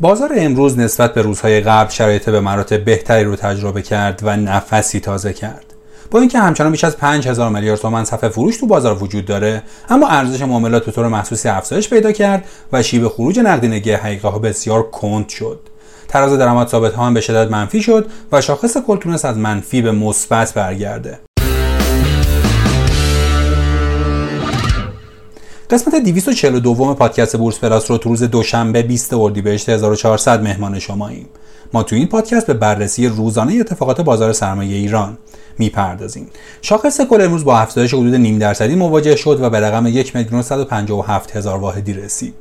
بازار امروز نسبت به روزهای قبل شرایط به مراتب بهتری رو تجربه کرد و نفسی تازه کرد. با اینکه همچنان بیش از 5000 میلیارد تومان صفحه فروش تو بازار وجود داره اما ارزش معاملات به طور محسوسی افزایش پیدا کرد و شیب خروج نقدینگی حقیقه ها بسیار کند شد. تراز درآمد ثابت ها هم به شدت منفی شد و شاخص کل تونست از منفی به مثبت برگرده. قسمت 242 پادکست بورس پلاس رو تو روز دوشنبه 20 اردیبهشت 1400 مهمان شماییم. ما تو این پادکست به بررسی روزانه اتفاقات بازار سرمایه ایران می‌پردازیم. شاخص کل امروز با افزایش حدود نیم درصدی مواجه شد و به رقم 1 میلیون هزار واحدی رسید.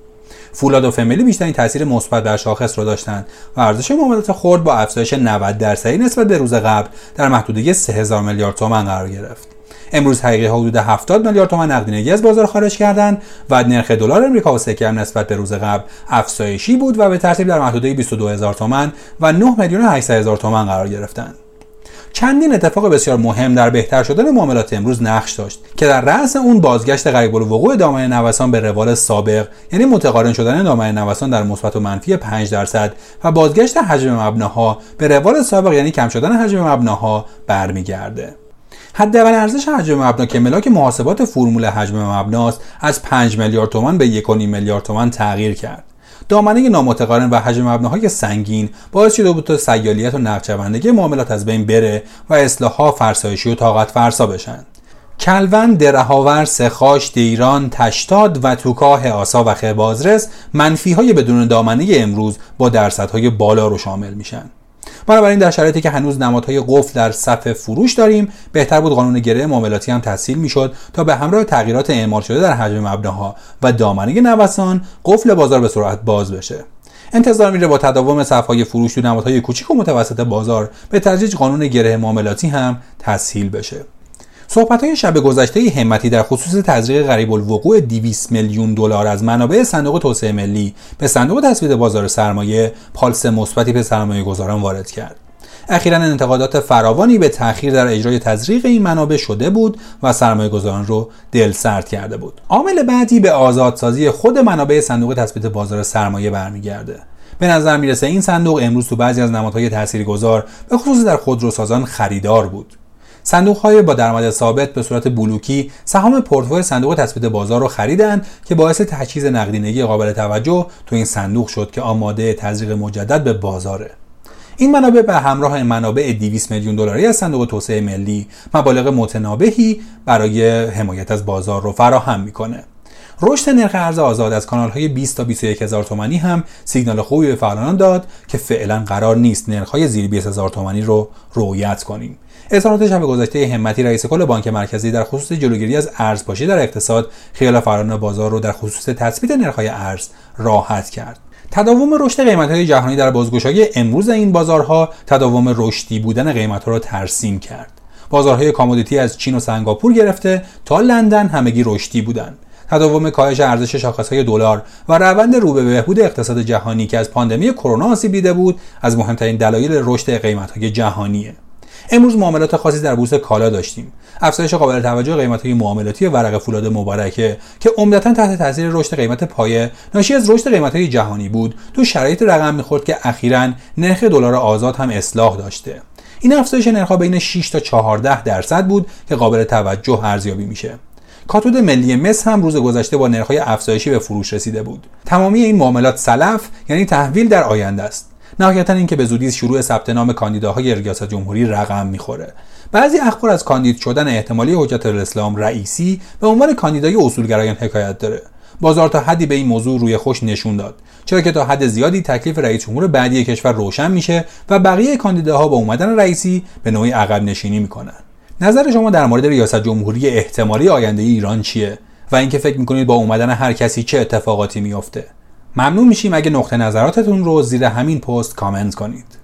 فولاد و فمیلی بیشترین تاثیر مثبت در شاخص رو داشتند و ارزش معاملات خرد با افزایش 90 درصدی نسبت به روز قبل در محدوده 3000 میلیارد تومان قرار گرفت. امروز حقیقی حدود 70 میلیارد تومان نقدینگی از بازار خارج کردند و نرخ دلار امریکا و سکه هم نسبت به روز قبل افزایشی بود و به ترتیب در محدوده 22 هزار تومان و 9 میلیون 800 هزار تومان قرار گرفتند. چندین اتفاق بسیار مهم در بهتر شدن معاملات امروز نقش داشت که در رأس اون بازگشت قریب الوقوع دامنه نوسان به روال سابق یعنی متقارن شدن دامنه نوسان در مثبت و منفی 5 درصد و بازگشت حجم مبناها به روال سابق یعنی کم شدن حجم مبناها برمیگرده حداقل ارزش حجم مبنا که ملاک محاسبات فرمول حجم مبناست از 5 میلیارد تومان به 1.5 میلیارد تومان تغییر کرد دامنه نامتقارن و حجم مبناهای سنگین باعث شده بود تا سیالیت و نقدشوندگی معاملات از بین بره و اصلاحها فرسایشی و طاقت فرسا بشن کلون، درهاور، سخاش، دیران، تشتاد و توکاه آسا و خبازرس منفی های بدون دامنه امروز با درصدهای بالا رو شامل میشن. بنابراین در شرایطی که هنوز نمادهای قفل در صف فروش داریم بهتر بود قانون گره معاملاتی هم تسهیل می‌شد تا به همراه تغییرات اعمال شده در حجم مبناها و دامنه نوسان قفل بازار به سرعت باز بشه. انتظار میره با تداوم صفهای فروش تو نمادهای کوچیک و متوسط بازار به تدریج قانون گره معاملاتی هم تسهیل بشه. صحبت های شب گذشته همتی در خصوص تزریق غریب الوقوع 200 میلیون دلار از منابع صندوق توسعه ملی به صندوق تثبیت بازار سرمایه پالس مثبتی به سرمایه گذاران وارد کرد. اخیرا انتقادات فراوانی به تاخیر در اجرای تزریق این منابع شده بود و سرمایه گذاران رو دل سرد کرده بود. عامل بعدی به آزادسازی خود منابع صندوق تثبیت بازار سرمایه برمیگرده. به نظر می‌رسه این صندوق امروز تو بعضی از نمادهای تاثیرگذار به خصوص در خودروسازان خریدار بود. صندوق های با درآمد ثابت به صورت بلوکی سهام پورتفوی صندوق تثبیت بازار رو خریدند که باعث تجهیز نقدینگی قابل توجه تو این صندوق شد که آماده تزریق مجدد به بازاره. این منابع به همراه منابع 200 میلیون دلاری از صندوق توسعه ملی مبالغ متنابهی برای حمایت از بازار رو فراهم می‌کنه. رشد نرخ ارز آزاد از کانال های 20 تا 21 هزار تومانی هم سیگنال خوبی به فعالان داد که فعلا قرار نیست نرخ های زیر 20 هزار تومانی رو رویت کنیم. اظهارات شب گذشته همتی رئیس کل بانک مرکزی در خصوص جلوگیری از ارزپاشی در اقتصاد خیال فعالان بازار رو در خصوص تثبیت نرخ‌های ارز راحت کرد. تداوم رشد قیمت‌های جهانی در بازگشایی امروز این بازارها تداوم رشدی بودن قیمت‌ها را ترسیم کرد. بازارهای کامودیتی از چین و سنگاپور گرفته تا لندن همگی رشدی بودند. تداوم کاهش ارزش شاخصهای دلار و روند رو به بهبود اقتصاد جهانی که از پاندمی کرونا آسیب دیده بود از مهمترین دلایل رشد قیمت‌های جهانیه. امروز معاملات خاصی در بورس کالا داشتیم. افزایش قابل توجه قیمت های معاملاتی ورق فولاد مبارکه که عمدتا تحت تاثیر رشد قیمت پایه ناشی از رشد قیمت های جهانی بود تو شرایط رقم می‌خورد که اخیرا نرخ دلار آزاد هم اصلاح داشته. این افزایش نرخ بین 6 تا 14 درصد بود که قابل توجه ارزیابی میشه. کاتود ملی مس هم روز گذشته با نرخ‌های افزایشی به فروش رسیده بود. تمامی این معاملات سلف یعنی تحویل در آینده است. نهایتا اینکه به زودی شروع ثبت نام کاندیداهای ریاست جمهوری رقم می‌خوره. بعضی اخبار از کاندید شدن احتمالی حجت الاسلام رئیسی به عنوان کاندیدای اصولگرایان حکایت داره. بازار تا حدی به این موضوع روی خوش نشون داد. چرا که تا حد زیادی تکلیف رئیس جمهور بعدی کشور روشن میشه و بقیه کاندیداها با اومدن رئیسی به نوعی عقب نشینی می‌کنن. نظر شما در مورد ریاست جمهوری احتمالی آینده ایران چیه؟ و اینکه فکر می‌کنید با اومدن هر کسی چه اتفاقاتی میافته؟ ممنون میشیم اگه نقطه نظراتتون رو زیر همین پست کامنت کنید.